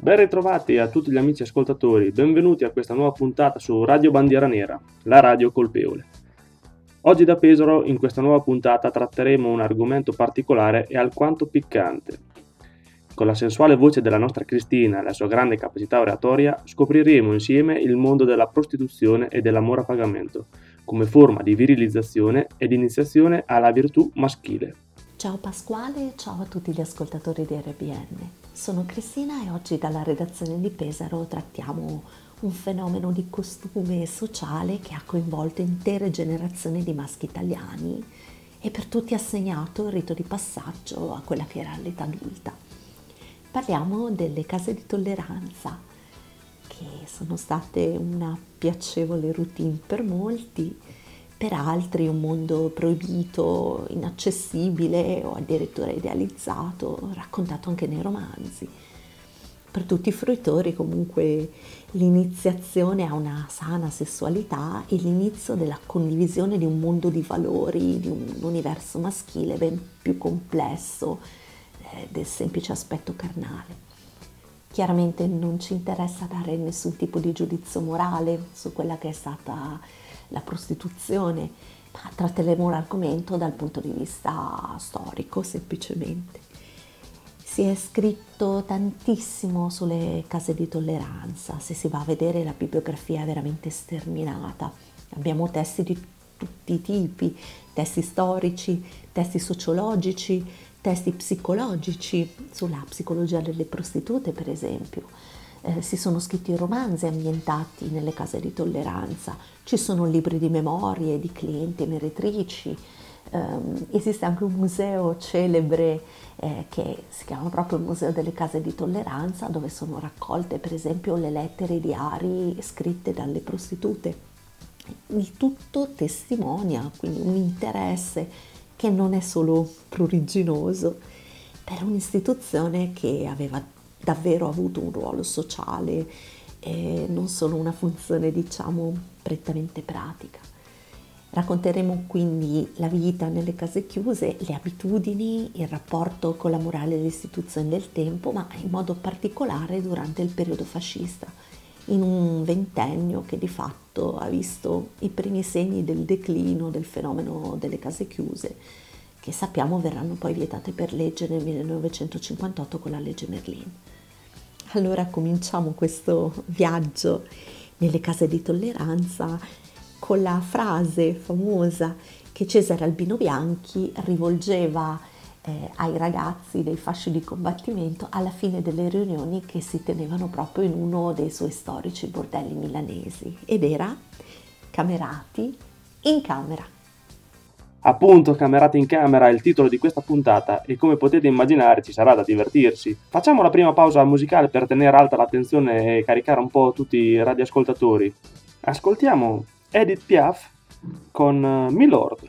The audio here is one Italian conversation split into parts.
Ben ritrovati a tutti gli amici ascoltatori, benvenuti a questa nuova puntata su Radio Bandiera Nera, la radio colpevole. Oggi da Pesaro in questa nuova puntata tratteremo un argomento particolare e alquanto piccante. Con la sensuale voce della nostra Cristina e la sua grande capacità oratoria scopriremo insieme il mondo della prostituzione e dell'amore a pagamento, come forma di virilizzazione ed iniziazione alla virtù maschile. Ciao Pasquale, ciao a tutti gli ascoltatori di RBN. Sono Cristina e oggi dalla redazione di Pesaro trattiamo un fenomeno di costume sociale che ha coinvolto intere generazioni di maschi italiani e per tutti ha segnato il rito di passaggio a quella che era l'età adulta. Parliamo delle case di tolleranza, che sono state una piacevole routine per molti per altri un mondo proibito, inaccessibile o addirittura idealizzato, raccontato anche nei romanzi. Per tutti i fruitori comunque l'iniziazione a una sana sessualità è l'inizio della condivisione di un mondo di valori, di un universo maschile ben più complesso eh, del semplice aspetto carnale. Chiaramente non ci interessa dare nessun tipo di giudizio morale su quella che è stata la prostituzione, ma tratteremo l'argomento dal punto di vista storico semplicemente. Si è scritto tantissimo sulle case di tolleranza, se si va a vedere la bibliografia è veramente sterminata. Abbiamo testi di tutti i tipi, testi storici, testi sociologici, testi psicologici, sulla psicologia delle prostitute per esempio eh, si sono scritti romanzi ambientati nelle case di tolleranza, ci sono libri di memorie di clienti e meretrici, Um, esiste anche un museo celebre eh, che si chiama proprio il Museo delle Case di Tolleranza, dove sono raccolte per esempio le lettere e diari scritte dalle prostitute. Il tutto testimonia quindi un interesse che non è solo pruriginoso per un'istituzione che aveva davvero avuto un ruolo sociale e non solo una funzione diciamo prettamente pratica. Racconteremo quindi la vita nelle case chiuse, le abitudini, il rapporto con la morale e le istituzioni del tempo, ma in modo particolare durante il periodo fascista, in un ventennio che di fatto ha visto i primi segni del declino del fenomeno delle case chiuse, che sappiamo verranno poi vietate per legge nel 1958 con la legge Merlin. Allora cominciamo questo viaggio nelle case di tolleranza con la frase famosa che Cesare Albino Bianchi rivolgeva eh, ai ragazzi dei fasci di combattimento alla fine delle riunioni che si tenevano proprio in uno dei suoi storici bordelli milanesi ed era Camerati in camera. Appunto, Camerate in camera è il titolo di questa puntata e come potete immaginare ci sarà da divertirsi. Facciamo la prima pausa musicale per tenere alta l'attenzione e caricare un po' tutti i radioascoltatori. Ascoltiamo Edith Piaf con uh, Milord.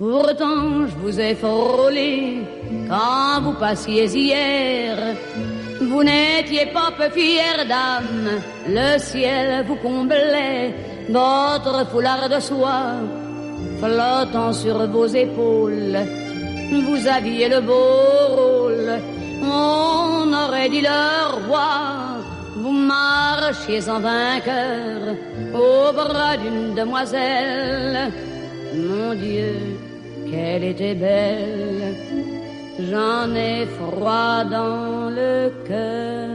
Pourtant je vous ai frôlé, quand vous passiez hier. Vous n'étiez pas peu fière d'âme, le ciel vous comblait, votre foulard de soie flottant sur vos épaules. Vous aviez le beau rôle, on aurait dit le roi. Vous marchiez en vainqueur au bras d'une demoiselle. Mon Dieu, qu'elle était belle j'en ai froid dans le cœur.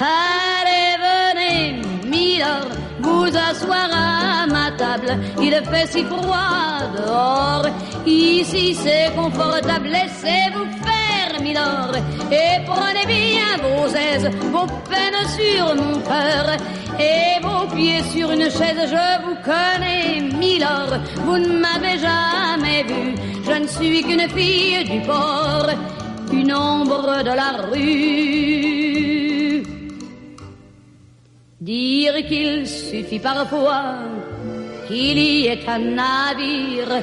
Allez, venez, milord, vous asseoir à ma table. Il fait si froid dehors, ici c'est confortable. Laissez-vous faire, Et prenez bien vos aises, vos peines sur mon cœur, et vos pieds sur une chaise, je vous connais, Milord, vous ne m'avez jamais vu, je ne suis qu'une fille du port, une ombre de la rue. Dire qu'il suffit parfois qu'il y ait un navire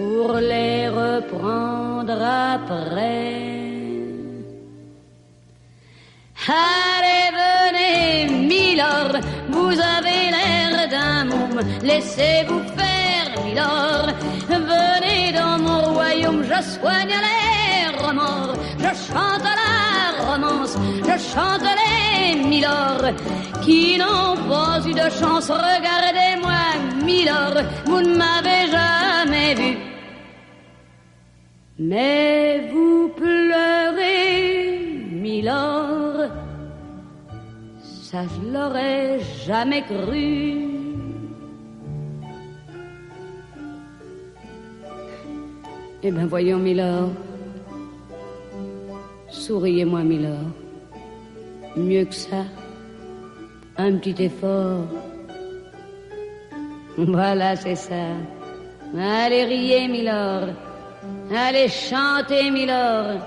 pour les reprendre après. Allez, venez, Milord, vous avez l'air d'un môme, laissez-vous faire, Milord. Venez dans mon royaume, je soigne les remords, je chante la romance, je chante les Milord, qui n'ont pas eu de chance. Regardez-moi, Milord, vous ne m'avez jamais vu. Mais vous pleurez, Milord, ça je l'aurais jamais cru. Eh bien voyons, Milord, souriez-moi, Milord. Mieux que ça, un petit effort. Voilà, c'est ça. Allez, riez, Milord. Allez chanter, Milord.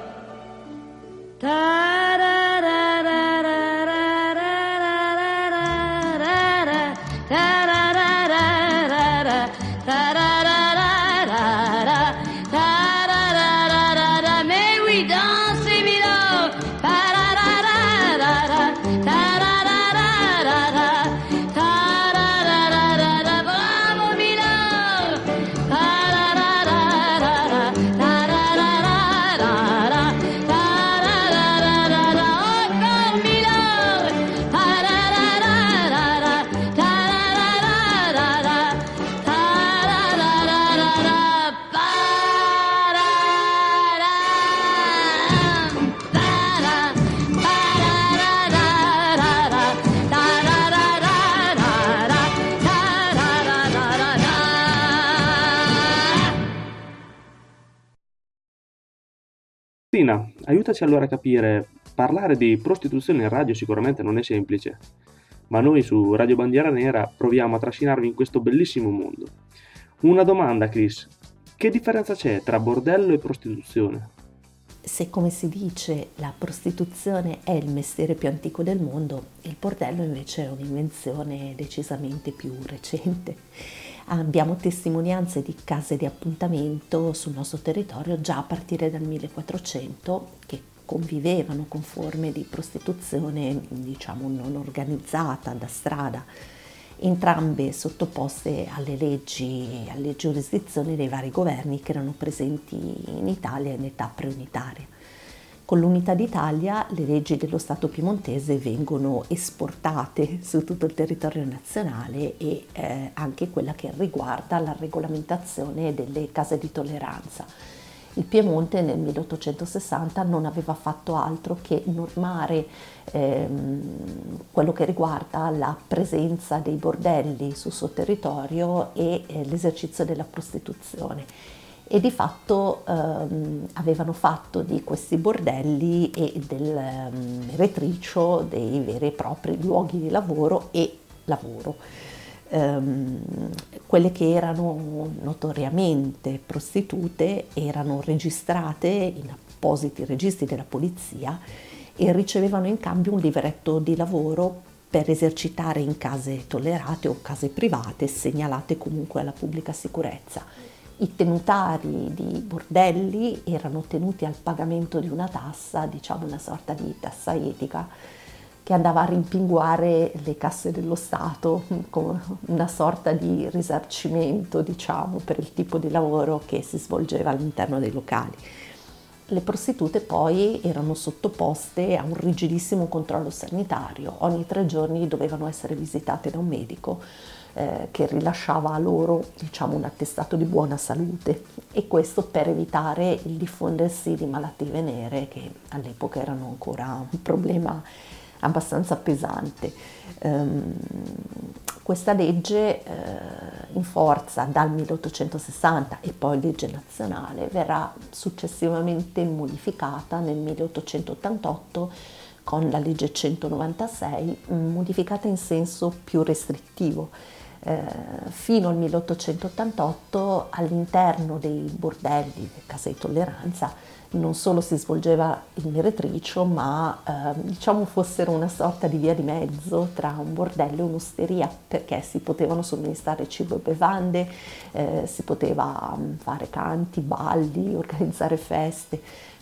Cristina, aiutaci allora a capire, parlare di prostituzione in radio sicuramente non è semplice, ma noi su Radio Bandiera Nera proviamo a trascinarvi in questo bellissimo mondo. Una domanda, Chris, che differenza c'è tra bordello e prostituzione? Se come si dice la prostituzione è il mestiere più antico del mondo, il bordello invece è un'invenzione decisamente più recente. Abbiamo testimonianze di case di appuntamento sul nostro territorio già a partire dal 1400 che convivevano con forme di prostituzione, diciamo, non organizzata da strada, entrambe sottoposte alle leggi e alle giurisdizioni dei vari governi che erano presenti in Italia in età preunitaria. Con l'unità d'Italia le leggi dello Stato piemontese vengono esportate su tutto il territorio nazionale e eh, anche quella che riguarda la regolamentazione delle case di tolleranza. Il Piemonte nel 1860 non aveva fatto altro che normare ehm, quello che riguarda la presenza dei bordelli sul suo territorio e eh, l'esercizio della prostituzione e di fatto ehm, avevano fatto di questi bordelli e del um, retricio dei veri e propri luoghi di lavoro e lavoro. Um, quelle che erano notoriamente prostitute erano registrate in appositi registri della polizia e ricevevano in cambio un livretto di lavoro per esercitare in case tollerate o case private segnalate comunque alla pubblica sicurezza. I tenutari di bordelli erano tenuti al pagamento di una tassa, diciamo una sorta di tassa etica, che andava a rimpinguare le casse dello Stato come una sorta di risarcimento, diciamo, per il tipo di lavoro che si svolgeva all'interno dei locali. Le prostitute poi erano sottoposte a un rigidissimo controllo sanitario, ogni tre giorni dovevano essere visitate da un medico eh, che rilasciava a loro diciamo, un attestato di buona salute e questo per evitare il diffondersi di malattie venere che all'epoca erano ancora un problema abbastanza pesante. Um, questa legge eh, in forza dal 1860 e poi legge nazionale verrà successivamente modificata nel 1888 con la legge 196 modificata in senso più restrittivo fino al 1888 all'interno dei bordelli, delle case di tolleranza, non solo si svolgeva il meretricio, ma eh, diciamo fossero una sorta di via di mezzo tra un bordello e un'osteria, perché si potevano somministrare cibo e bevande, eh, si poteva mm, fare canti, balli, organizzare feste.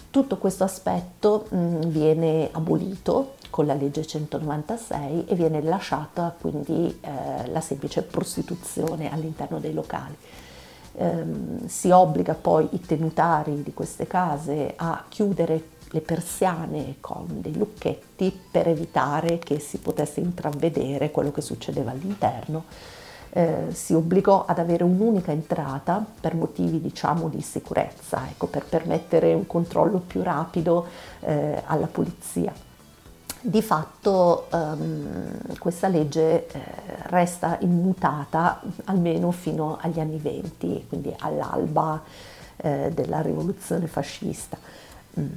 Tutto questo aspetto mh, mm, viene abolito con la legge 196 e viene lasciata quindi eh, la semplice prostituzione all'interno dei locali. Eh, si obbliga poi i tenutari di queste case a chiudere le persiane con dei lucchetti per evitare che si potesse intravedere quello che succedeva all'interno. Eh, si obbligò ad avere un'unica entrata per motivi diciamo di sicurezza, ecco, per permettere un controllo più rapido eh, alla polizia. Di fatto um, questa legge eh, resta immutata almeno fino agli anni venti, quindi all'alba eh, della rivoluzione fascista. Mm,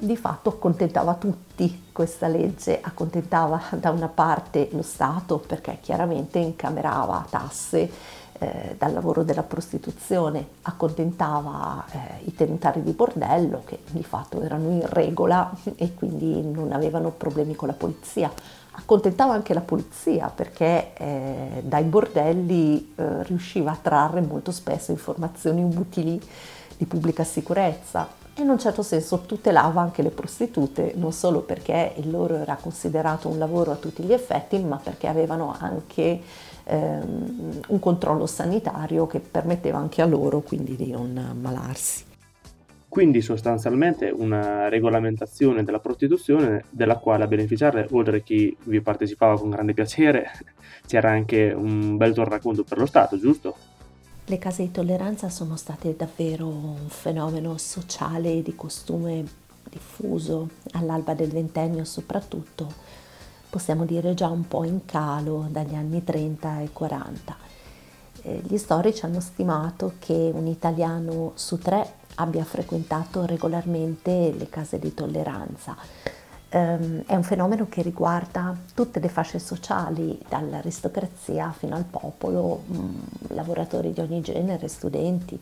di fatto accontentava tutti questa legge, accontentava da una parte lo Stato perché chiaramente incamerava tasse eh, dal lavoro della prostituzione, accontentava eh, i tenutari di bordello che di fatto erano in regola e quindi non avevano problemi con la polizia, accontentava anche la polizia perché eh, dai bordelli eh, riusciva a trarre molto spesso informazioni utili di pubblica sicurezza. E in un certo senso tutelava anche le prostitute, non solo perché il loro era considerato un lavoro a tutti gli effetti, ma perché avevano anche ehm, un controllo sanitario che permetteva anche a loro quindi di non ammalarsi. Quindi sostanzialmente una regolamentazione della prostituzione della quale a beneficiare, oltre a chi vi partecipava con grande piacere, c'era anche un bel tornaconto per lo Stato, giusto? Le case di tolleranza sono state davvero un fenomeno sociale di costume diffuso all'alba del ventennio soprattutto possiamo dire già un po' in calo dagli anni 30 e 40. Eh, gli storici hanno stimato che un italiano su tre abbia frequentato regolarmente le case di tolleranza. Um, è un fenomeno che riguarda tutte le fasce sociali, dall'aristocrazia fino al popolo, um, lavoratori di ogni genere, studenti.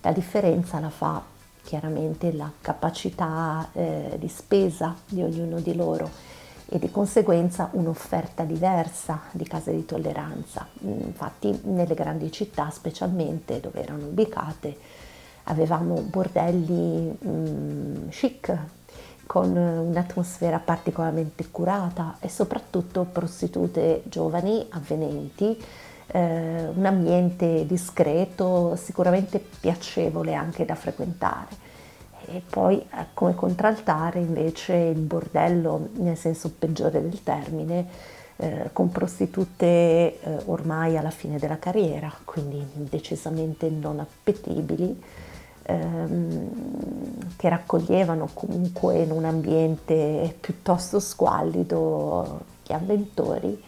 La differenza la fa chiaramente la capacità eh, di spesa di ognuno di loro e di conseguenza un'offerta diversa di case di tolleranza. Infatti nelle grandi città, specialmente dove erano ubicate, avevamo bordelli mm, chic con un'atmosfera particolarmente curata e soprattutto prostitute giovani, avvenenti, eh, un ambiente discreto, sicuramente piacevole anche da frequentare e poi come contraltare invece il bordello nel senso peggiore del termine eh, con prostitute eh, ormai alla fine della carriera, quindi decisamente non appetibili, ehm, che raccoglievano comunque in un ambiente piuttosto squallido gli avventori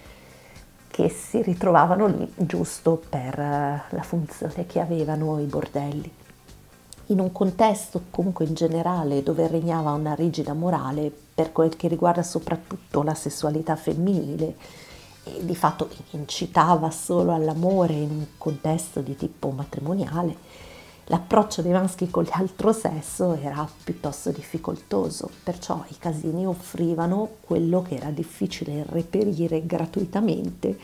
che si ritrovavano lì giusto per eh, la funzione che avevano i bordelli in un contesto comunque in generale dove regnava una rigida morale per quel che riguarda soprattutto la sessualità femminile. E di fatto incitava solo all'amore in un contesto di tipo matrimoniale, l'approccio dei maschi con l'altro sesso era piuttosto difficoltoso, perciò i casini offrivano quello che era difficile reperire gratuitamente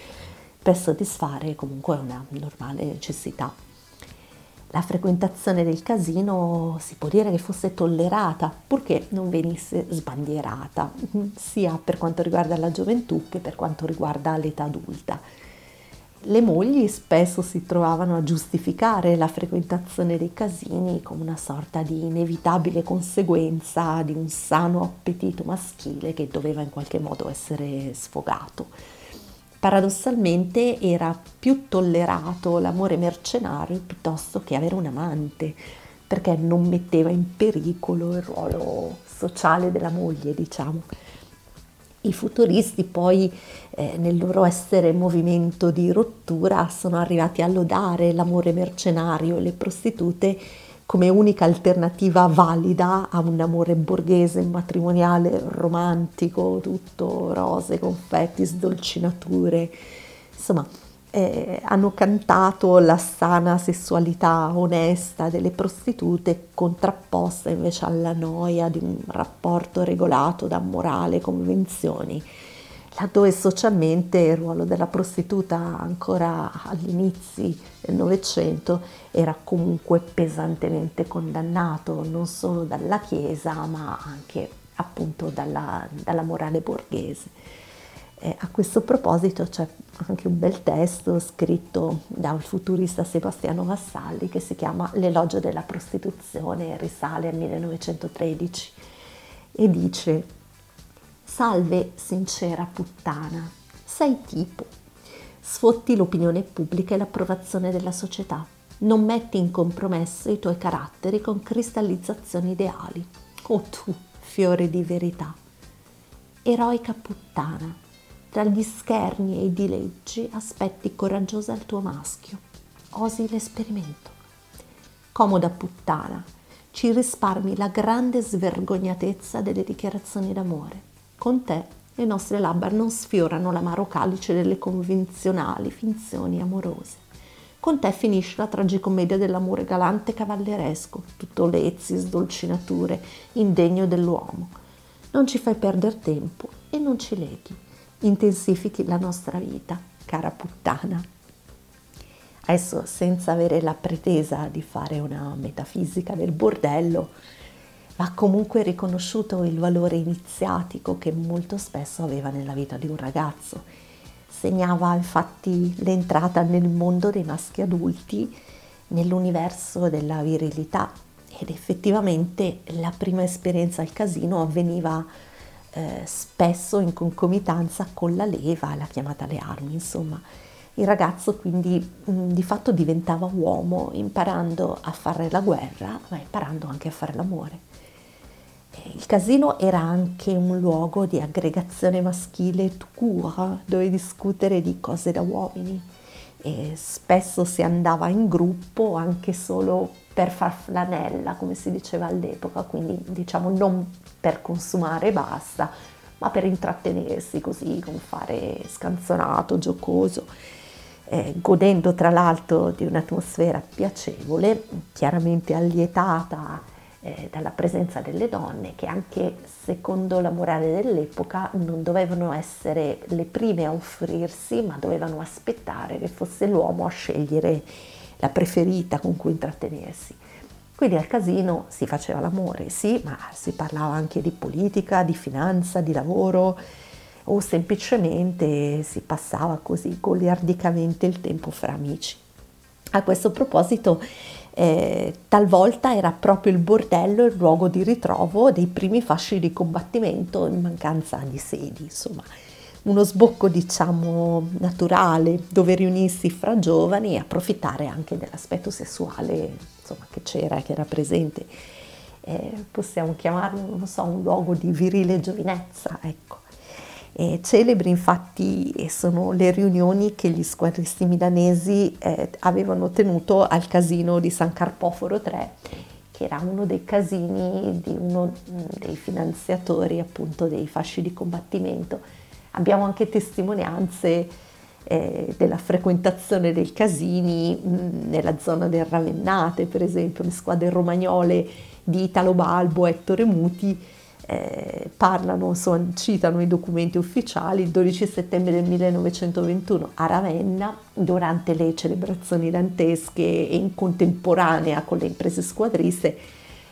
per soddisfare comunque una normale necessità la frequentazione del casino si può dire che fosse tollerata purché non venisse sbandierata, sia per quanto riguarda la gioventù che per quanto riguarda l'età adulta. le mogli spesso si trovavano a giustificare la frequentazione dei casini come una sorta di inevitabile conseguenza di un sano appetito maschile che doveva in qualche modo essere sfogato. Paradossalmente era più tollerato l'amore mercenario piuttosto che avere un amante, perché non metteva in pericolo il ruolo sociale della moglie, diciamo. I futuristi poi eh, nel loro essere movimento di rottura sono arrivati a lodare l'amore mercenario e le prostitute come unica alternativa valida a un amore borghese, matrimoniale, romantico, tutto rose, confetti, sdolcinature. Insomma, eh, hanno cantato la sana sessualità onesta delle prostitute contrapposta invece alla noia di un rapporto regolato da morale convenzioni, laddove socialmente il ruolo della prostituta ancora agli inizi del Novecento era comunque pesantemente condannato non solo dalla Chiesa ma anche appunto dalla, dalla morale borghese. Eh, a questo proposito c'è anche un bel testo scritto dal futurista Sebastiano Vassalli che si chiama L'elogio della prostituzione, risale al 1913 e dice Salve sincera puttana, sei tipo, sfotti l'opinione pubblica e l'approvazione della società, non metti in compromesso i tuoi caratteri con cristallizzazioni ideali. Oh tu, fiore di verità, eroica puttana, tra gli scherni e i dileggi aspetti coraggiosa il tuo maschio. Osi l'esperimento. Comoda puttana, ci risparmi la grande svergognatezza delle dichiarazioni d'amore. Con te le nostre labbra non sfiorano l'amaro calice delle convenzionali finzioni amorose. Con te finisce la tragicommedia dell'amore galante e cavalleresco, tutto lezzi, sdolcinature, indegno dell'uomo. Non ci fai perdere tempo e non ci leghi intensifichi la nostra vita, cara puttana. Adesso, senza avere la pretesa di fare una metafisica del bordello, va comunque riconosciuto il valore iniziatico che molto spesso aveva nella vita di un ragazzo. Segnava infatti l'entrata nel mondo dei maschi adulti, nell'universo della virilità ed effettivamente la prima esperienza al casino avveniva eh, spesso in concomitanza con la leva, la chiamata le armi, insomma. Il ragazzo quindi mm, di fatto diventava uomo imparando a fare la guerra, ma imparando anche a fare l'amore. Il casino era anche un luogo di aggregazione maschile tout dove discutere di cose da uomini. E spesso si andava in gruppo anche solo per far flanella, come si diceva all'epoca, quindi diciamo non per consumare e basta, ma per intrattenersi così, con fare scanzonato, giocoso, eh, godendo tra l'altro di un'atmosfera piacevole, chiaramente allietata eh, dalla presenza delle donne che anche secondo la morale dell'epoca non dovevano essere le prime a offrirsi, ma dovevano aspettare che fosse l'uomo a scegliere la preferita con cui intrattenersi. Quindi al casino si faceva l'amore, sì, ma si parlava anche di politica, di finanza, di lavoro o semplicemente si passava così goliardicamente il tempo fra amici. A questo proposito, eh, talvolta era proprio il bordello il luogo di ritrovo dei primi fasci di combattimento in mancanza di sedi, insomma uno sbocco diciamo naturale dove riunirsi fra giovani e approfittare anche dell'aspetto sessuale insomma, che c'era che era presente. Eh, possiamo chiamarlo, non so, un luogo di virile giovinezza, ecco. Eh, celebri infatti sono le riunioni che gli squadristi milanesi eh, avevano tenuto al casino di San Carpoforo 3, che era uno dei casini di uno dei finanziatori appunto dei fasci di combattimento. Abbiamo anche testimonianze eh, della frequentazione dei casini mh, mm, nella zona del Ravennate, per esempio, le squadre romagnole di Italo Balbo Ettore Muti eh, parlano, insomma, citano i documenti ufficiali il 12 settembre del 1921 a Ravenna durante le celebrazioni dantesche e in contemporanea con le imprese squadriste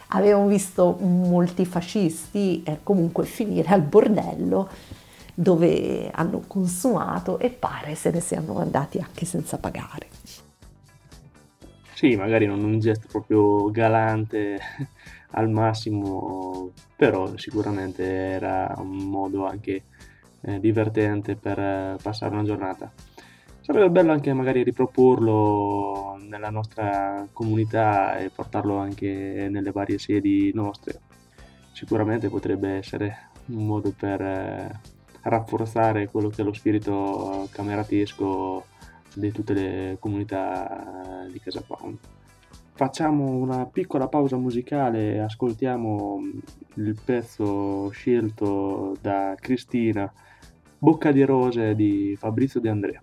avevamo visto molti fascisti eh, comunque finire al bordello dove hanno consumato e pare se ne siano andati anche senza pagare. Sì, magari non un gesto proprio galante al massimo, però sicuramente era un modo anche eh, divertente per eh, passare una giornata. Sarebbe bello anche magari riproporlo nella nostra comunità e portarlo anche nelle varie sedi nostre. Sicuramente potrebbe essere un modo per eh, rafforzare quello che è lo spirito cameratesco di tutte le comunità di Casa Pound. Facciamo una piccola pausa musicale e ascoltiamo il pezzo scelto da Cristina, Bocca di rose di Fabrizio De Andrea.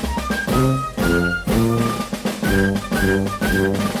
Ma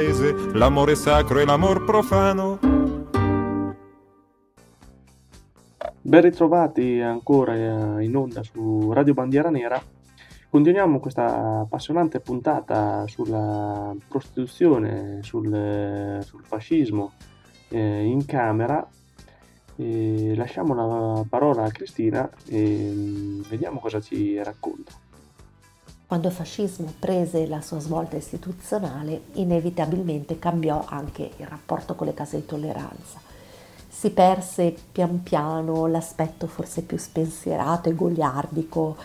l'amore sacro e l'amor profano. Ben ritrovati ancora in onda su Radio Bandiera Nera. Continuiamo questa appassionante puntata sulla prostituzione, sul, sul fascismo eh, in camera. E lasciamo la parola a Cristina e mm, vediamo cosa ci racconta. Quando il fascismo prese la sua svolta istituzionale, inevitabilmente cambiò anche il rapporto con le case di tolleranza. Si perse pian piano l'aspetto forse più spensierato e goliardico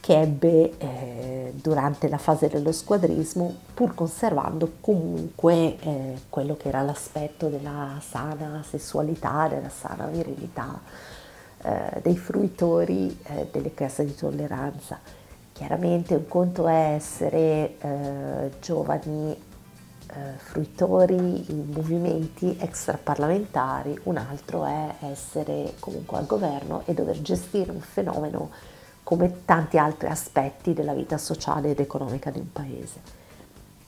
che ebbe eh, durante la fase dello squadrismo, pur conservando comunque eh, quello che era l'aspetto della sana sessualità, della sana virilità eh, dei fruitori eh, delle case di tolleranza Chiaramente un conto è essere eh, giovani eh, fruitori in movimenti extraparlamentari, un altro è essere comunque al governo e dover gestire un fenomeno come tanti altri aspetti della vita sociale ed economica di un paese.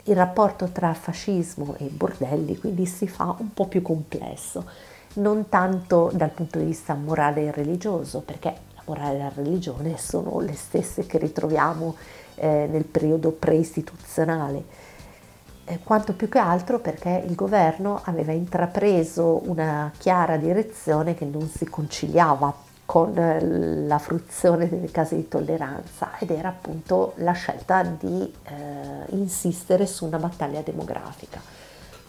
Il rapporto tra fascismo e bordelli quindi si fa un po' più complesso, non tanto dal punto di vista morale e religioso, perché la morale e la religione sono le stesse che ritroviamo eh, nel periodo pre-istituzionale, eh, quanto più che altro perché il governo aveva intrapreso una chiara direzione che non si conciliava con eh, la fruizione delle case di tolleranza ed era appunto la scelta di eh, insistere su una battaglia demografica.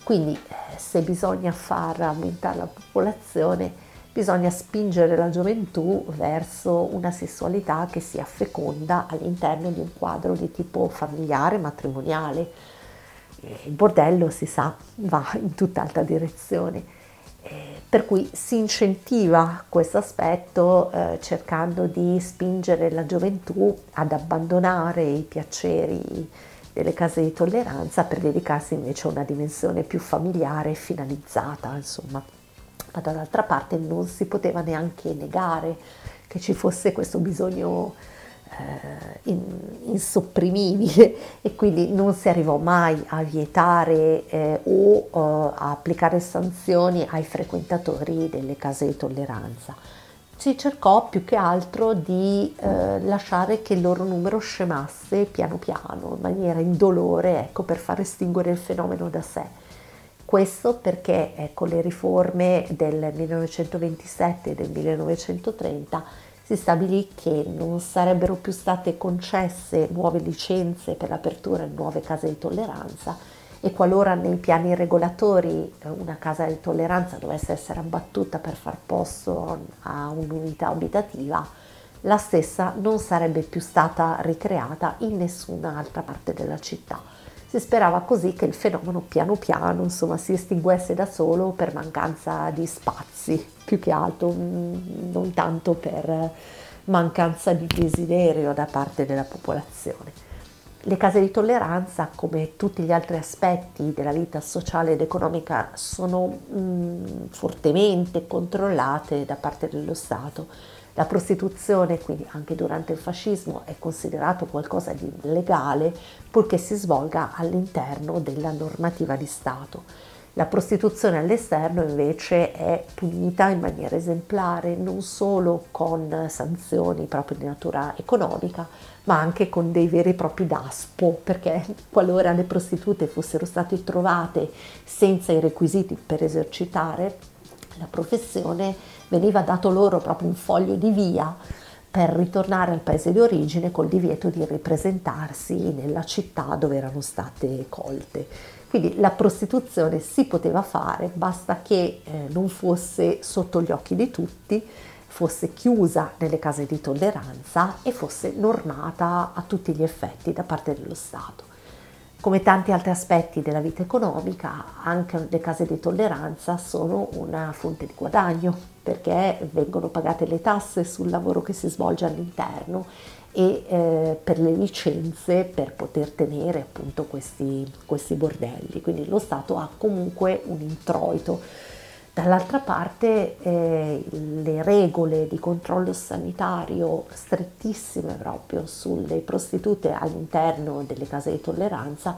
Quindi eh, se bisogna far aumentare la popolazione bisogna spingere la gioventù verso una sessualità che sia feconda all'interno di un quadro di tipo familiare, matrimoniale. Il bordello, si sa, va in tutt'altra direzione per cui si incentiva questo aspetto eh, cercando di spingere la gioventù ad abbandonare i piaceri delle case di tolleranza per dedicarsi invece a una dimensione più familiare e finalizzata, insomma. Ma dall'altra parte non si poteva neanche negare che ci fosse questo bisogno eh, insopprimibile e quindi non si arrivò mai a vietare eh, o uh, a applicare sanzioni ai frequentatori delle case di tolleranza. Si cercò più che altro di eh, lasciare che il loro numero scemasse piano piano, in maniera indolore, ecco, per far estinguere il fenomeno da sé. Questo perché ecco, le riforme del 1927 e del 1930 si stabilì che non sarebbero più state concesse nuove licenze per l'apertura di nuove case di tolleranza e qualora nei piani regolatori eh, una casa di tolleranza dovesse essere abbattuta per far posto a un'unità abitativa, la stessa non sarebbe più stata ricreata in nessun'altra parte della città. Si sperava così che il fenomeno piano piano insomma, si estinguesse da solo per mancanza di spazi, più che altro, mm, non tanto per mancanza di desiderio da parte della popolazione. Le case di tolleranza, come tutti gli altri aspetti della vita sociale ed economica, sono mh, mm, fortemente controllate da parte dello Stato la prostituzione, quindi anche durante il fascismo, è considerato qualcosa di legale purché si svolga all'interno della normativa di Stato. La prostituzione all'esterno invece è punita in maniera esemplare non solo con sanzioni proprio di natura economica, ma anche con dei veri e propri daspo, perché qualora le prostitute fossero state trovate senza i requisiti per esercitare la professione, veniva dato loro proprio un foglio di via per ritornare al paese di origine col divieto di ripresentarsi nella città dove erano state colte. Quindi la prostituzione si poteva fare, basta che eh, non fosse sotto gli occhi di tutti, fosse chiusa nelle case di tolleranza e fosse normata a tutti gli effetti da parte dello Stato. Come tanti altri aspetti della vita economica, anche le case di tolleranza sono una fonte di guadagno perché vengono pagate le tasse sul lavoro che si svolge all'interno e eh, per le licenze per poter tenere appunto questi, questi bordelli. Quindi lo Stato ha comunque un introito Dall'altra parte eh, le regole di controllo sanitario strettissime proprio sulle prostitute all'interno delle case di tolleranza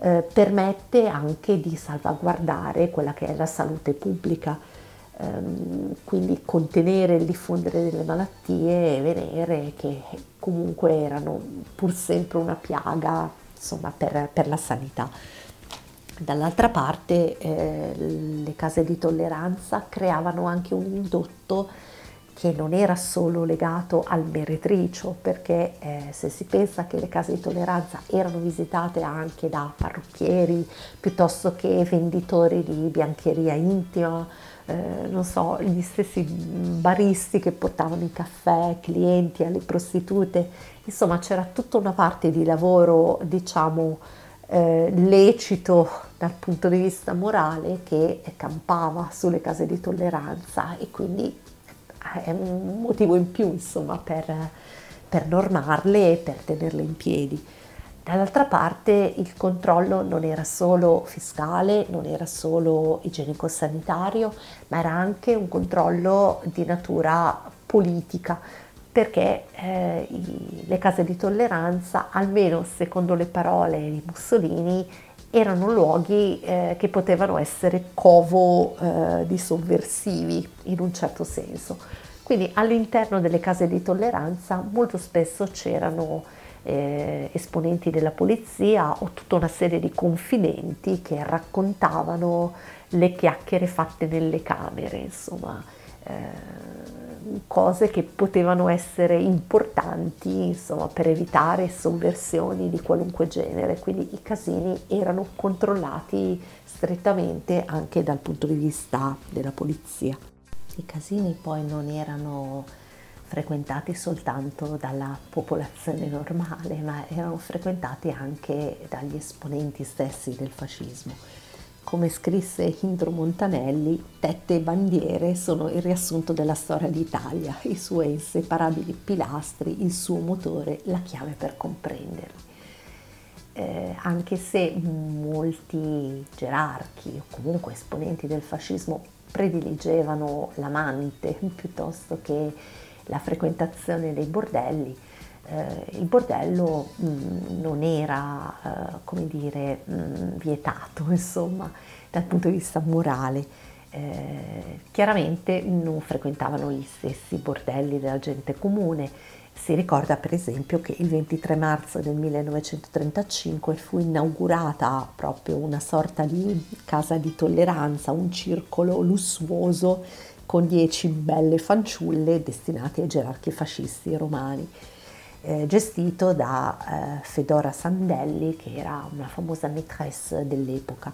eh, permette anche di salvaguardare quella che è la salute pubblica, ehm, quindi contenere il diffondere delle malattie venere che comunque erano pur sempre una piaga insomma, per, per la sanità. Dall'altra parte eh, le case di tolleranza creavano anche un indotto che non era solo legato al meretricio, perché eh, se si pensa che le case di tolleranza erano visitate anche da parrucchieri piuttosto che venditori di biancheria intima, eh, non so, gli stessi baristi che portavano i caffè, clienti alle prostitute, insomma c'era tutta una parte di lavoro, diciamo, eh, lecito dal punto di vista morale che campava sulle case di tolleranza e quindi è un motivo in più insomma per, per normarle e per tenerle in piedi. Dall'altra parte il controllo non era solo fiscale, non era solo igienico-sanitario, ma era anche un controllo di natura politica, perché eh, i, le case di tolleranza, almeno secondo le parole di Mussolini, erano luoghi eh, che potevano essere covo eh, di sovversivi in un certo senso. Quindi all'interno delle case di tolleranza molto spesso c'erano eh, esponenti della polizia o tutta una serie di confidenti che raccontavano le chiacchiere fatte nelle camere, insomma, eh, cose che potevano essere importanti insomma, per evitare sovversioni di qualunque genere. Quindi i casini erano controllati strettamente anche dal punto di vista della polizia. I casini poi non erano frequentati soltanto dalla popolazione normale, ma erano frequentati anche dagli esponenti stessi del fascismo. Come scrisse Indro Montanelli, tette e bandiere sono il riassunto della storia d'Italia, i suoi inseparabili pilastri, il suo motore, la chiave per comprenderli. Eh, anche se molti gerarchi o comunque esponenti del fascismo prediligevano l'amante piuttosto che la frequentazione dei bordelli, eh, il bordello mh, mm, non era, eh, come dire, mh, mm, vietato, insomma, dal punto di vista morale. Eh, chiaramente non frequentavano gli stessi bordelli della gente comune. Si ricorda per esempio che il 23 marzo del 1935 fu inaugurata proprio una sorta di casa di tolleranza, un circolo lussuoso con dieci belle fanciulle destinate ai gerarchi fascisti romani, eh, gestito da eh, Fedora Sandelli, che era una famosa maîtresse dell'epoca.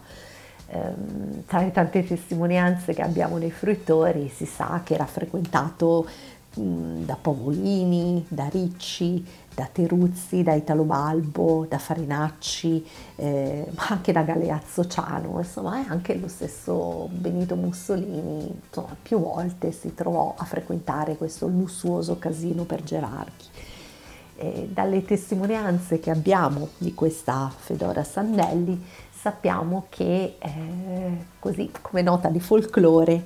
Eh, tra le tante testimonianze che abbiamo nei fruitori si sa che era frequentato da Pavolini, da Ricci, da Teruzzi, da Italo Balbo, da Farinacci, eh, ma anche da Galeazzo Ciano, insomma, e anche lo stesso Benito Mussolini, insomma, più volte si trovò a frequentare questo lussuoso casino per gerarchi. E dalle testimonianze che abbiamo di questa Fedora Sannelli sappiamo che, eh, così come nota di folklore,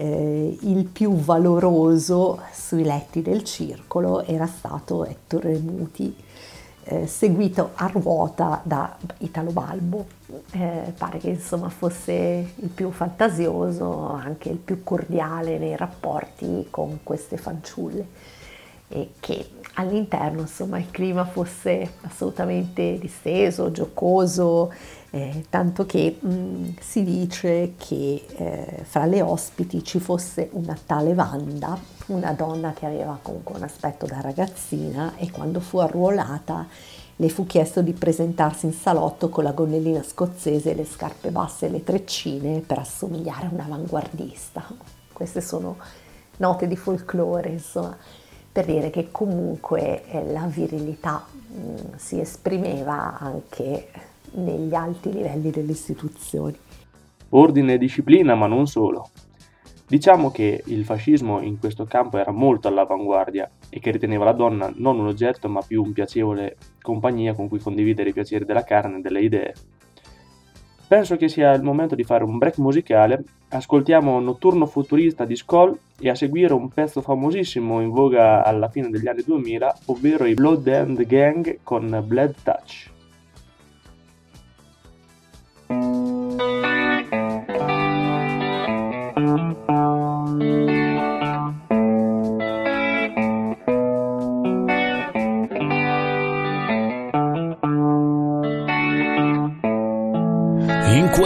eh, il più valoroso sui letti del circolo era stato Ettore Muti, eh, seguito a ruota da Italo Balbo. Eh, pare che insomma fosse il più fantasioso, anche il più cordiale nei rapporti con queste fanciulle e che all'interno insomma il clima fosse assolutamente disteso, giocoso, eh, tanto che mh, mm, si dice che eh, fra le ospiti ci fosse una tale Wanda, una donna che aveva comunque un aspetto da ragazzina e quando fu arruolata le fu chiesto di presentarsi in salotto con la gonnellina scozzese, le scarpe basse e le treccine per assomigliare a un'avanguardista. Queste sono note di folklore, insomma per dire che comunque eh, la virilità mh, mm, si esprimeva anche negli alti livelli delle istituzioni. Ordine e disciplina, ma non solo. Diciamo che il fascismo in questo campo era molto all'avanguardia e che riteneva la donna non un oggetto ma più un piacevole compagnia con cui condividere i piaceri della carne e delle idee. Penso che sia il momento di fare un break musicale, ascoltiamo Notturno Futurista di Skoll e a seguire un pezzo famosissimo in voga alla fine degli anni 2000, ovvero i Blood and Gang con Blood Touch.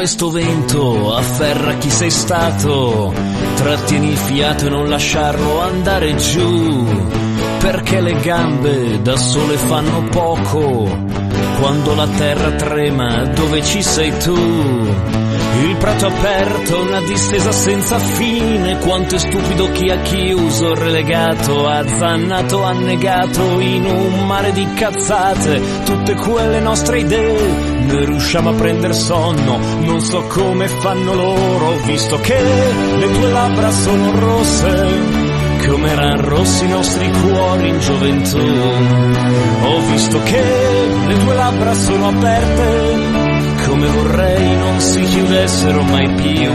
Questo vento afferra chi sei stato, trattieni il fiato e non lasciarlo andare giù, perché le gambe da sole fanno poco, quando la terra trema dove ci sei tu. Il prato aperto, una distesa senza fine, quanto è stupido chi ha chiuso, relegato, azzannato, annegato in un mare di cazzate, tutte quelle nostre idee, ne riusciamo a prendere sonno, non so come fanno loro, visto che le tue labbra sono rosse, come erano rossi i nostri cuori in gioventù. Ho visto che le tue labbra sono aperte come vorrei non si chiudessero mai più.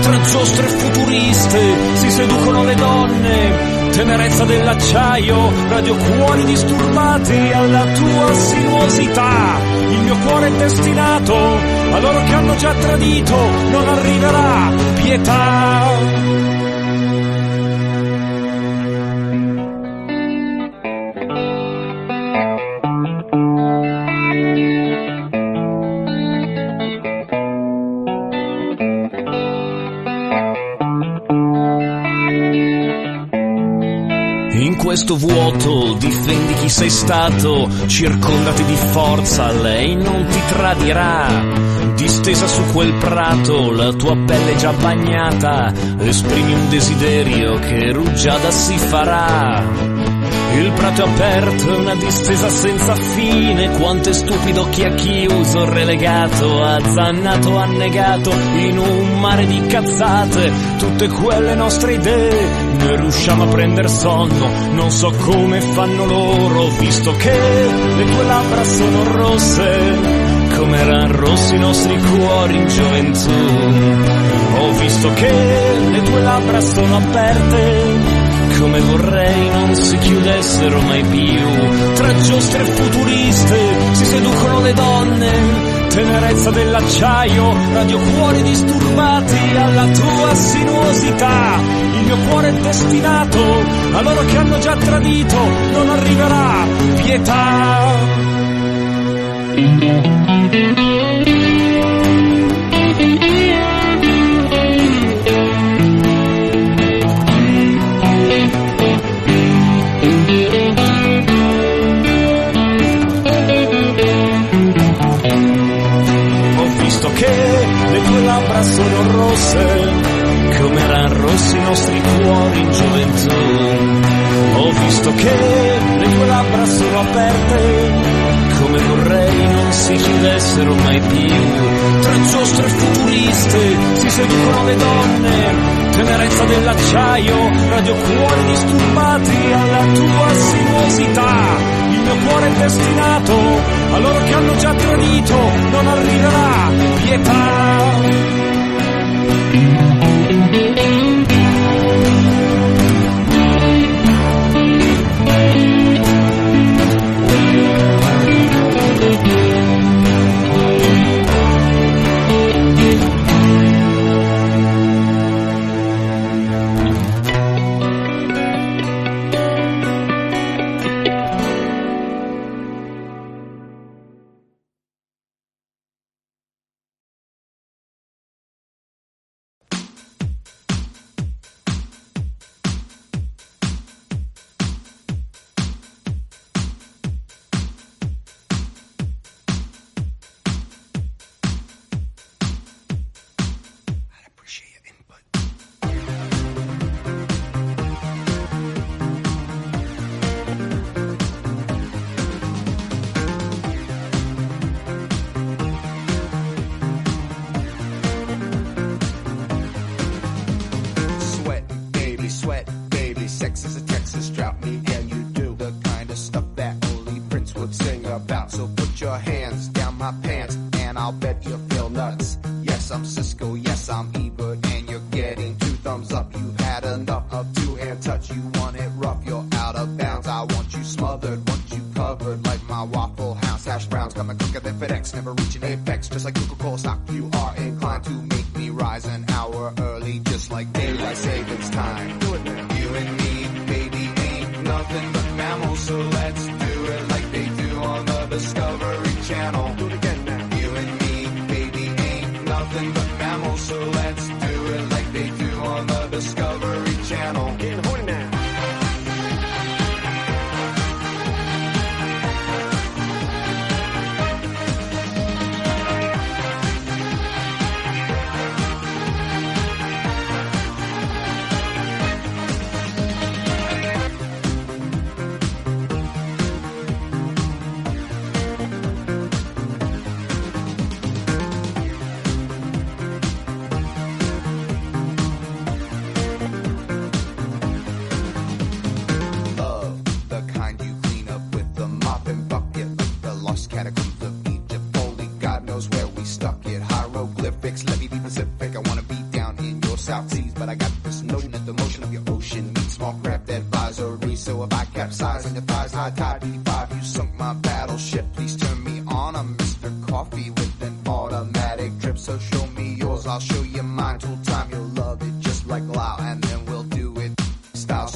Tra giostre futuriste si seducono le donne, tenerezza dell'acciaio, radiocuori disturbati alla tua sinuosità. Il mio cuore è destinato a loro che hanno già tradito, non arriverà pietà. Questo vuoto, difendi chi sei stato, circondati di forza, lei non ti tradirà. Distesa su quel prato, la tua pelle già bagnata, esprimi un desiderio che rugiada si farà. Il prato è aperto una distesa senza fine, quanto è stupido chi ha chiuso, relegato, azzannato, annegato in un mare di cazzate, tutte quelle nostre idee, noi riusciamo a prendere sonno, non so come fanno loro, visto che le tue labbra sono rosse, come erano rossi i nostri cuori in gioventù. Ho visto che le tue labbra sono aperte come vorrei non si chiudessero mai più. Tra giostre futuriste si seducono le donne, tenerezza dell'acciaio, radiocuori disturbati alla tua sinuosità. Il mio cuore è destinato a loro che hanno già tradito, non arriverà pietà. Labbra sono rosse, come erano rossi i nostri cuori in gioventù. Ho visto che le tue labbra sono aperte, come vorrei non si chiudessero mai più. Tra giostre futuriste si seducono le donne, tenerezza dell'acciaio, radiocuori disturbati alla tua sinuosità. Il mio cuore è destinato a loro che hanno già tradito, non arriverà pietà.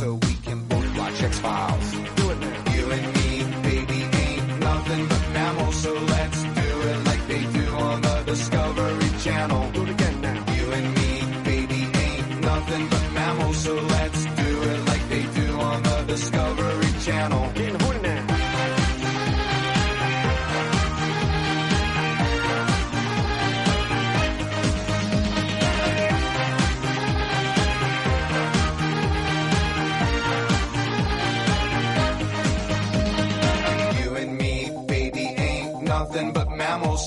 So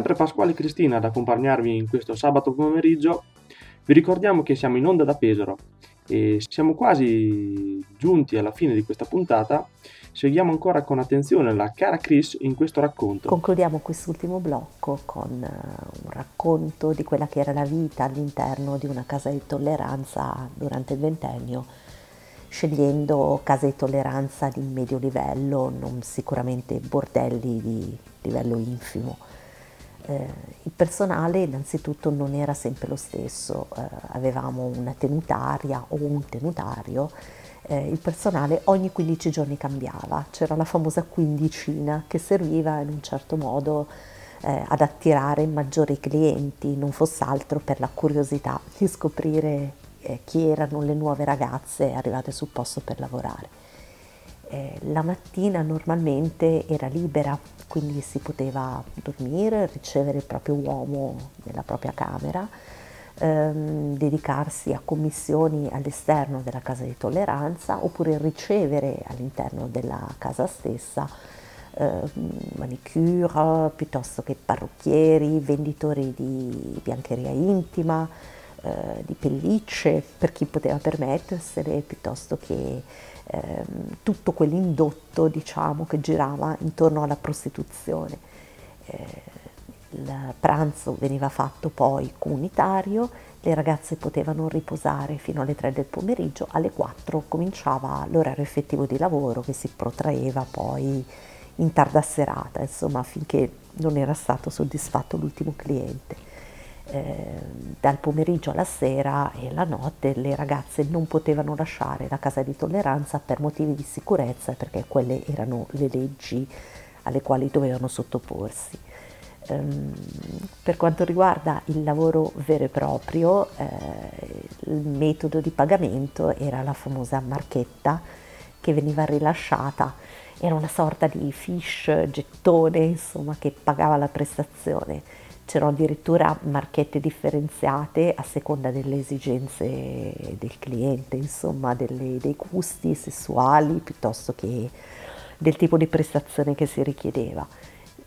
Sempre Pasquale e Cristina ad accompagnarvi in questo sabato pomeriggio. Vi ricordiamo che siamo in onda da Pesaro e siamo quasi giunti alla fine di questa puntata. Seguiamo ancora con attenzione la cara Chris in questo racconto. Concludiamo quest'ultimo blocco con eh, un racconto di quella che era la vita all'interno di una casa di tolleranza durante il ventennio, scegliendo case di tolleranza di medio livello, non sicuramente bordelli di livello infimo. Eh, il personale innanzitutto non era sempre lo stesso, eh, avevamo una tenutaria o un tenutario, eh, il personale ogni 15 giorni cambiava, c'era la famosa quindicina che serviva in un certo modo ad attirare maggiori clienti, non fosse altro per la curiosità di scoprire chi erano le nuove ragazze arrivate sul posto per lavorare. Eh, la mattina normalmente era libera, quindi si poteva dormire, ricevere il proprio uomo nella propria camera, ehm, dedicarsi a commissioni all'esterno della casa di tolleranza oppure ricevere all'interno della casa stessa ehm, manicure piuttosto che parrucchieri, venditori di biancheria intima, eh, di pellicce per chi poteva permettersele, piuttosto che ehm, tutto quell'indotto diciamo, che girava intorno alla prostituzione. Eh, il pranzo veniva fatto poi comunitario, le ragazze potevano riposare fino alle 3 del pomeriggio, alle 4 cominciava l'orario effettivo di lavoro che si protraeva poi in tarda serata, insomma finché non era stato soddisfatto l'ultimo cliente. Eh, dal pomeriggio alla sera e alla notte le ragazze non potevano lasciare la casa di tolleranza per motivi di sicurezza perché quelle erano le leggi alle quali dovevano sottoporsi. Ehm, per quanto riguarda il lavoro vero e proprio, eh, il metodo di pagamento era la famosa marchetta che veniva rilasciata, era una sorta di fish, gettone, insomma, che pagava la prestazione c'erano addirittura marchette differenziate a seconda delle esigenze del cliente, insomma delle, dei gusti sessuali piuttosto che del tipo di prestazione che si richiedeva.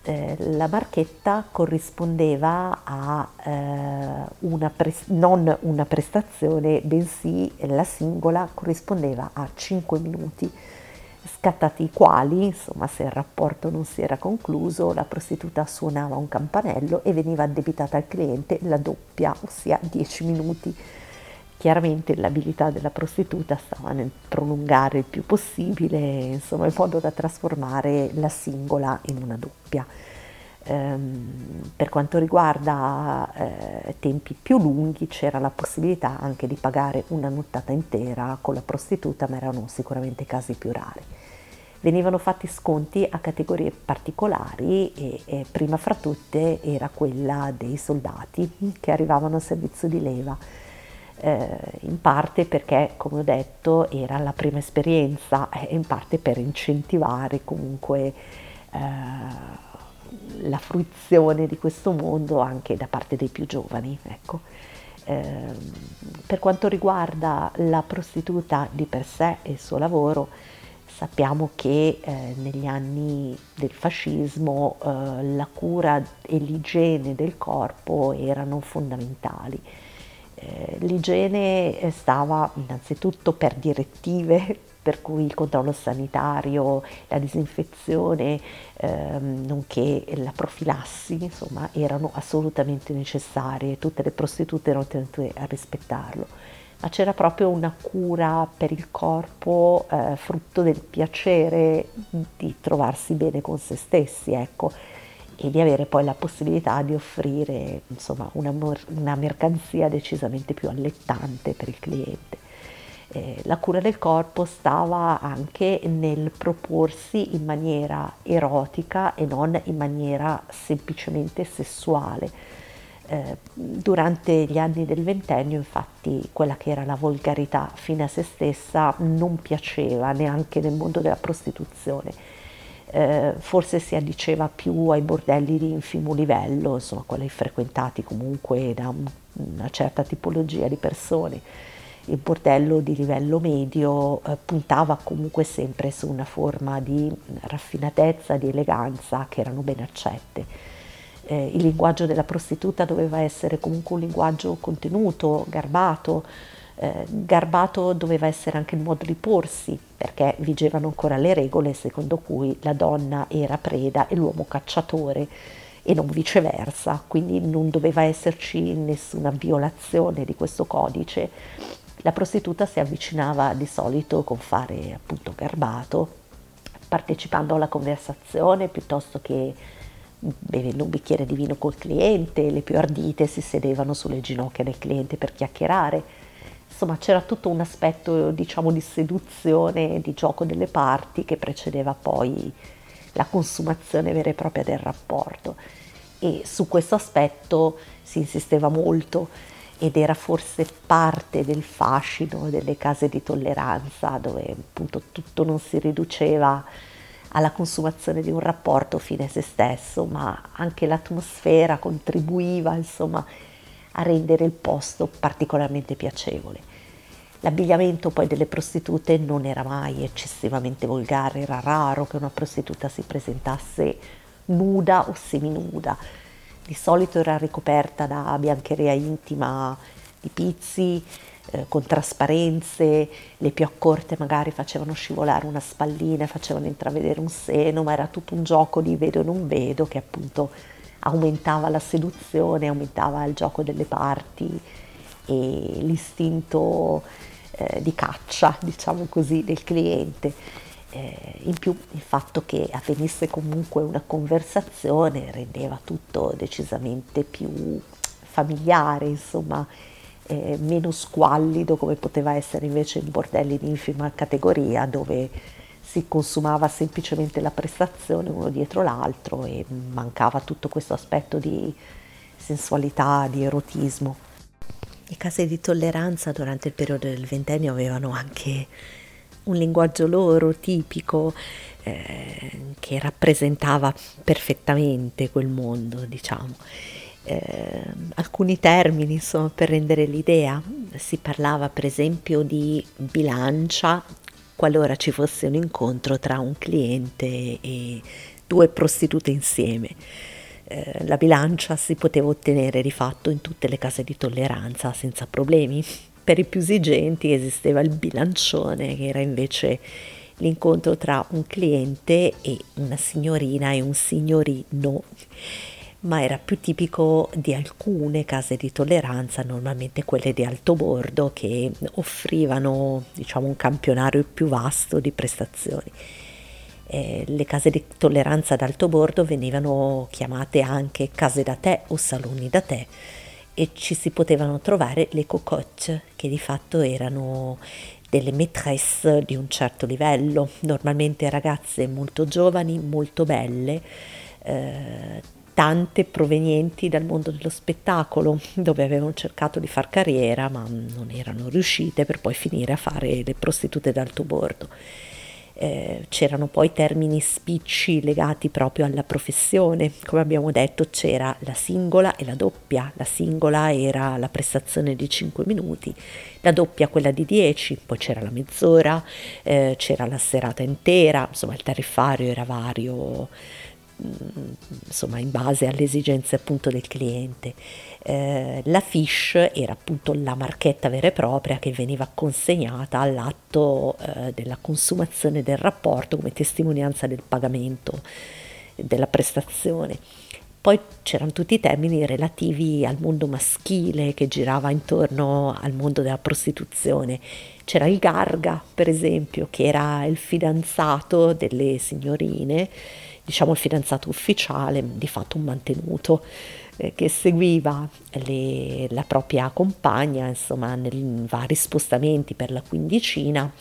Eh, la marchetta corrispondeva a eh, una pres- non una prestazione, bensì la singola corrispondeva a 5 minuti scattati i quali, insomma, se il rapporto non si era concluso, la prostituta suonava un campanello e veniva addebitata al cliente la doppia, ossia 10 minuti. chiaramente l'abilità della prostituta stava nel prolungare il più possibile, insomma, in modo da trasformare la singola in una doppia. Ehm, per quanto riguarda eh, tempi più lunghi c'era la possibilità anche di pagare una nottata intera con la prostituta, ma erano sicuramente casi più rari. Venivano fatti sconti a categorie particolari e, e prima fra tutte era quella dei soldati che arrivavano a servizio di leva, eh, in parte perché, come ho detto, era la prima esperienza e in parte per incentivare comunque eh, la fruizione di questo mondo anche da parte dei più giovani. Ecco. Eh, per quanto riguarda la prostituta di per sé e il suo lavoro, sappiamo che eh, negli anni del fascismo eh, la cura e l'igiene del corpo erano fondamentali. Eh, l'igiene stava innanzitutto per direttive per cui il controllo sanitario, la disinfezione, ehm, nonché la profilassi, insomma, erano assolutamente necessarie, tutte le prostitute erano tenute a rispettarlo. Ma c'era proprio una cura per il corpo, eh, frutto del piacere di trovarsi bene con se stessi, ecco, e di avere poi la possibilità di offrire insomma, una, una mercanzia decisamente più allettante per il cliente eh, la cura del corpo stava anche nel proporsi in maniera erotica e non in maniera semplicemente sessuale. Eh, durante gli anni del ventennio infatti quella che era la volgarità fine a se stessa non piaceva neanche nel mondo della prostituzione. Eh, forse si addiceva più ai bordelli di infimo livello, insomma quelli frequentati comunque da un, una certa tipologia di persone il bordello di livello medio eh, puntava comunque sempre su una forma di raffinatezza, di eleganza che erano ben accette. Eh, il linguaggio della prostituta doveva essere comunque un linguaggio contenuto, garbato, eh, garbato doveva essere anche il modo di porsi, perché vigevano ancora le regole secondo cui la donna era preda e l'uomo cacciatore e non viceversa, quindi non doveva esserci nessuna violazione di questo codice la prostituta si avvicinava di solito con fare appunto garbato, partecipando alla conversazione piuttosto che bevendo un bicchiere di vino col cliente, le più ardite si sedevano sulle ginocchia del cliente per chiacchierare. Insomma, c'era tutto un aspetto, diciamo, di seduzione, di gioco delle parti che precedeva poi la consumazione vera e propria del rapporto. E su questo aspetto si insisteva molto ed era forse parte del fascino delle case di tolleranza dove appunto tutto non si riduceva alla consumazione di un rapporto fine a se stesso, ma anche l'atmosfera contribuiva insomma a rendere il posto particolarmente piacevole. L'abbigliamento poi delle prostitute non era mai eccessivamente volgare, era raro che una prostituta si presentasse nuda o seminuda di solito era ricoperta da biancheria intima di pizzi, eh, con trasparenze, le più accorte magari facevano scivolare una spallina, facevano intravedere un seno, ma era tutto un gioco di vedo e non vedo che appunto aumentava la seduzione, aumentava il gioco delle parti e l'istinto eh, di caccia, diciamo così, del cliente. Eh, in più il fatto che avvenisse comunque una conversazione rendeva tutto decisamente più familiare, insomma, eh, meno squallido come poteva essere invece in bordelli di infima categoria dove si consumava semplicemente la prestazione uno dietro l'altro e mancava tutto questo aspetto di sensualità, di erotismo. Le case di tolleranza durante il periodo del ventennio avevano anche un linguaggio loro tipico eh, che rappresentava perfettamente quel mondo, diciamo. Eh, alcuni termini insomma, per rendere l'idea, si parlava per esempio di bilancia qualora ci fosse un incontro tra un cliente e due prostitute insieme. Eh, la bilancia si poteva ottenere di fatto in tutte le case di tolleranza senza problemi, per i più esigenti esisteva il bilancione, che era invece l'incontro tra un cliente e una signorina e un signorino. ma era più tipico di alcune case di tolleranza, normalmente quelle di alto bordo, che offrivano diciamo, un campionario più vasto di prestazioni. Eh, le case di tolleranza ad alto bordo venivano chiamate anche case da tè o saloni da tè e ci si potevano trovare le cocotte, che di fatto erano delle maîtresse di un certo livello, normalmente ragazze molto giovani, molto belle, eh, tante provenienti dal mondo dello spettacolo, dove avevano cercato di far carriera ma non erano riuscite per poi finire a fare le prostitute d'alto bordo. Eh, c'erano poi termini spicci legati proprio alla professione, come abbiamo detto c'era la singola e la doppia, la singola era la prestazione di 5 minuti, la doppia quella di 10, poi c'era la mezz'ora, eh, c'era la serata intera, insomma il tariffario era vario insomma in base alle esigenze appunto del cliente. Eh, la fish era appunto la marchetta vera e propria che veniva consegnata all'atto eh, della consumazione del rapporto come testimonianza del pagamento della prestazione. Poi c'erano tutti i termini relativi al mondo maschile che girava intorno al mondo della prostituzione. C'era il Garga, per esempio, che era il fidanzato delle signorine diciamo il fidanzato ufficiale, di fatto un mantenuto eh, che seguiva le, la propria compagna insomma nei vari spostamenti per la quindicina.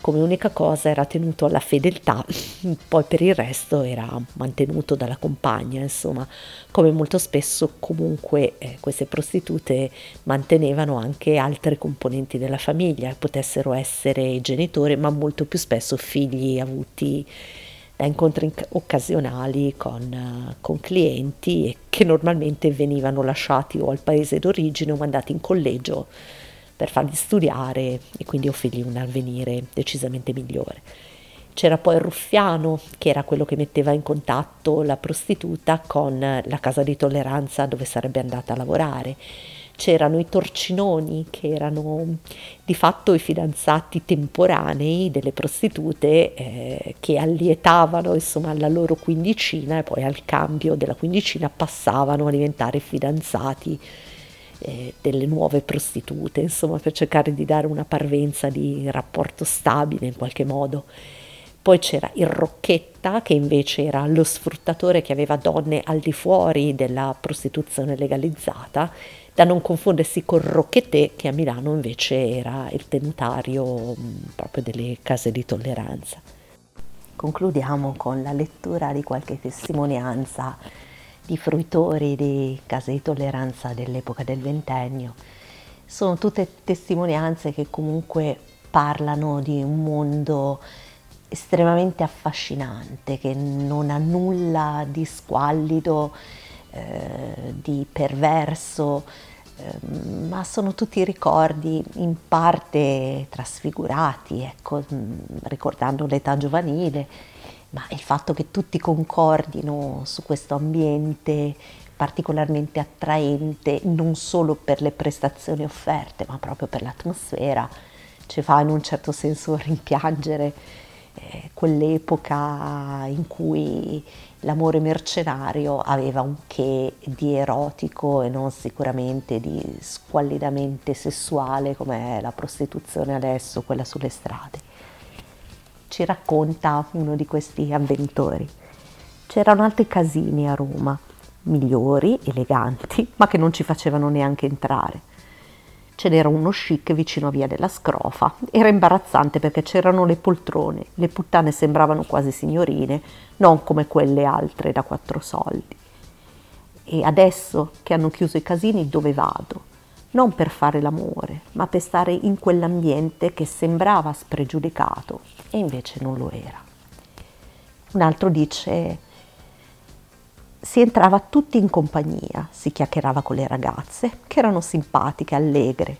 Come unica cosa era tenuto alla fedeltà, poi per il resto era mantenuto dalla compagna, insomma, come molto spesso comunque eh, queste prostitute mantenevano anche altre componenti della famiglia, potessero essere genitori, ma molto più spesso figli avuti incontri occasionali con, con, clienti che normalmente venivano lasciati o al paese d'origine o mandati in collegio per farli studiare e quindi offrirgli un avvenire decisamente migliore. C'era poi il ruffiano, che era quello che metteva in contatto la prostituta con la casa di tolleranza dove sarebbe andata a lavorare c'erano i torcinoni che erano di fatto i fidanzati temporanei delle prostitute eh, che allietavano insomma la loro quindicina e poi al cambio della quindicina passavano a diventare fidanzati eh, delle nuove prostitute, insomma per cercare di dare una parvenza di rapporto stabile in qualche modo. Poi c'era il Rocchetta, che invece era lo sfruttatore che aveva donne al di fuori della prostituzione legalizzata da non confondersi con Roccheté che a Milano invece era il tenutario mm, proprio delle case di tolleranza. Concludiamo con la lettura di qualche testimonianza di fruitori di case di tolleranza dell'epoca del ventennio. Sono tutte testimonianze che comunque parlano di un mondo estremamente affascinante, che non ha nulla di squallido, eh, di perverso, ma sono tutti ricordi in parte trasfigurati, ecco, ricordando l'età giovanile, ma il fatto che tutti concordino su questo ambiente particolarmente attraente non solo per le prestazioni offerte, ma proprio per l'atmosfera, ci fa in un certo senso rimpiangere eh, quell'epoca in cui l'amore mercenario aveva un che di erotico e non sicuramente di squallidamente sessuale come è la prostituzione adesso, quella sulle strade. Ci racconta uno di questi avventori. C'erano altri casini a Roma, migliori, eleganti, ma che non ci facevano neanche entrare Ce n'era uno chic vicino a via della Scrofa. Era imbarazzante perché c'erano le poltrone. Le puttane sembravano quasi signorine, non come quelle altre da quattro soldi. E adesso che hanno chiuso i casini, dove vado? Non per fare l'amore, ma per stare in quell'ambiente che sembrava spregiudicato e invece non lo era. Un altro dice si entrava tutti in compagnia, si chiacchierava con le ragazze, che erano simpatiche, allegre.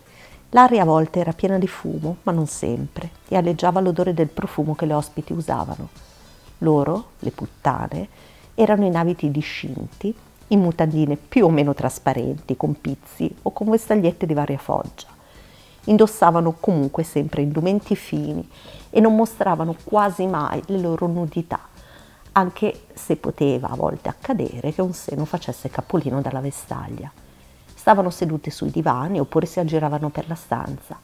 L'aria a volte era piena di fumo, ma non sempre, e alleggiava l'odore del profumo che le ospiti usavano. Loro, le puttane, erano in abiti discinti, in mutandine più o meno trasparenti, con pizzi o con vestagliette di varia foggia. Indossavano comunque sempre indumenti fini e non mostravano quasi mai le loro nudità anche se poteva a volte accadere che un seno facesse capolino dalla vestaglia. Stavano seduti sui divani oppure si aggiravano per la stanza.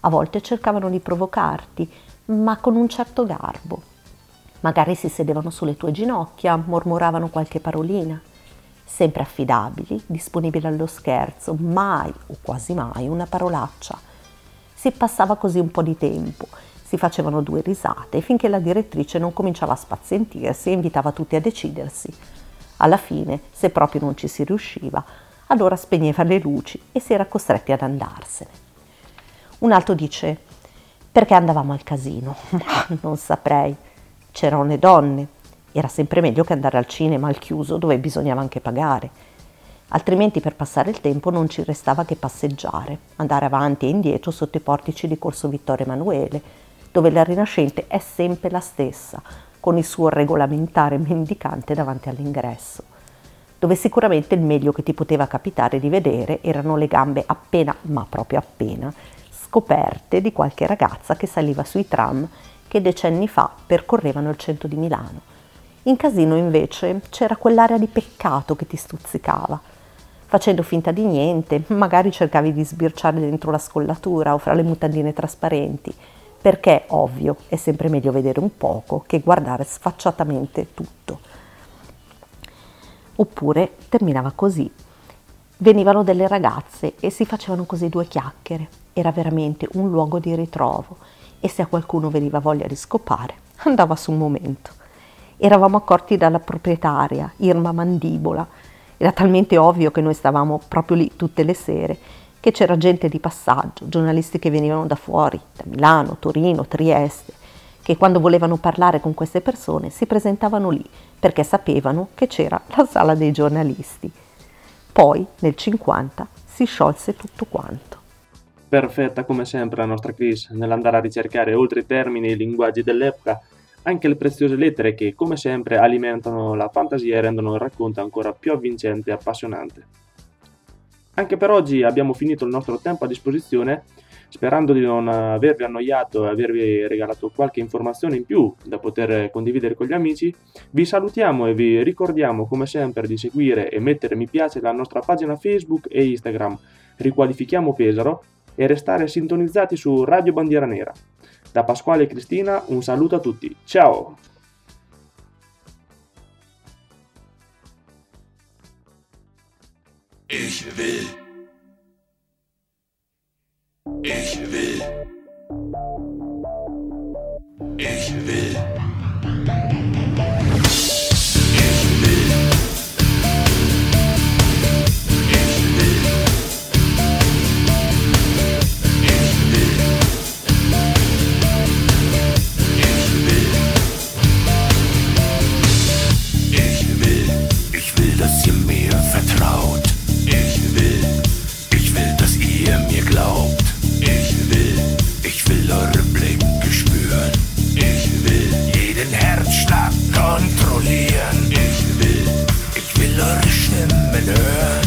A volte cercavano di provocarti, ma con un certo garbo. Magari si sedevano sulle tue ginocchia, mormoravano qualche parolina. Sempre affidabili, disponibili allo scherzo, mai o quasi mai una parolaccia. Si passava così un po' di tempo si facevano due risate finché la direttrice non cominciava a spazientirsi e invitava tutti a decidersi. Alla fine, se proprio non ci si riusciva, allora spegneva le luci e si era costretti ad andarsene. Un altro dice: Perché andavamo al casino? Non saprei. C'erano le donne. Era sempre meglio che andare al cinema al chiuso dove bisognava anche pagare. Altrimenti per passare il tempo non ci restava che passeggiare, andare avanti e indietro sotto i portici di Corso Vittorio Emanuele, dove la Rinascente è sempre la stessa, con il suo regolamentare mendicante davanti all'ingresso, dove sicuramente il meglio che ti poteva capitare di vedere erano le gambe appena, ma proprio appena, scoperte di qualche ragazza che saliva sui tram che decenni fa percorrevano il centro di Milano. In casino invece c'era quell'area di peccato che ti stuzzicava. Facendo finta di niente, magari cercavi di sbirciare dentro la scollatura o fra le mutandine trasparenti, perché, ovvio, è sempre meglio vedere un poco che guardare sfacciatamente tutto. Oppure terminava così. Venivano delle ragazze e si facevano così due chiacchiere. Era veramente un luogo di ritrovo e se a qualcuno veniva voglia di scopare, andava su un momento. Eravamo accorti dalla proprietaria, Irma Mandibola. Era talmente ovvio che noi stavamo proprio lì tutte le sere che c'era gente di passaggio, giornalisti che venivano da fuori, da Milano, Torino, Trieste, che quando volevano parlare con queste persone si presentavano lì perché sapevano che c'era la sala dei giornalisti. Poi, nel 50, si sciolse tutto quanto. Perfetta come sempre la nostra Chris nell'andare a ricercare oltre i termini e i linguaggi dell'epoca anche le preziose lettere che, come sempre, alimentano la fantasia e rendono il racconto ancora più avvincente e appassionante. Anche per oggi abbiamo finito il nostro tempo a disposizione, sperando di non avervi annoiato e avervi regalato qualche informazione in più da poter condividere con gli amici. Vi salutiamo e vi ricordiamo come sempre di seguire e mettere mi piace alla nostra pagina Facebook e Instagram Riqualifichiamo Pesaro e restare sintonizzati su Radio Bandiera Nera. Da Pasquale e Cristina un saluto a tutti, ciao! Ich will. Ich will. Ich will. Yeah.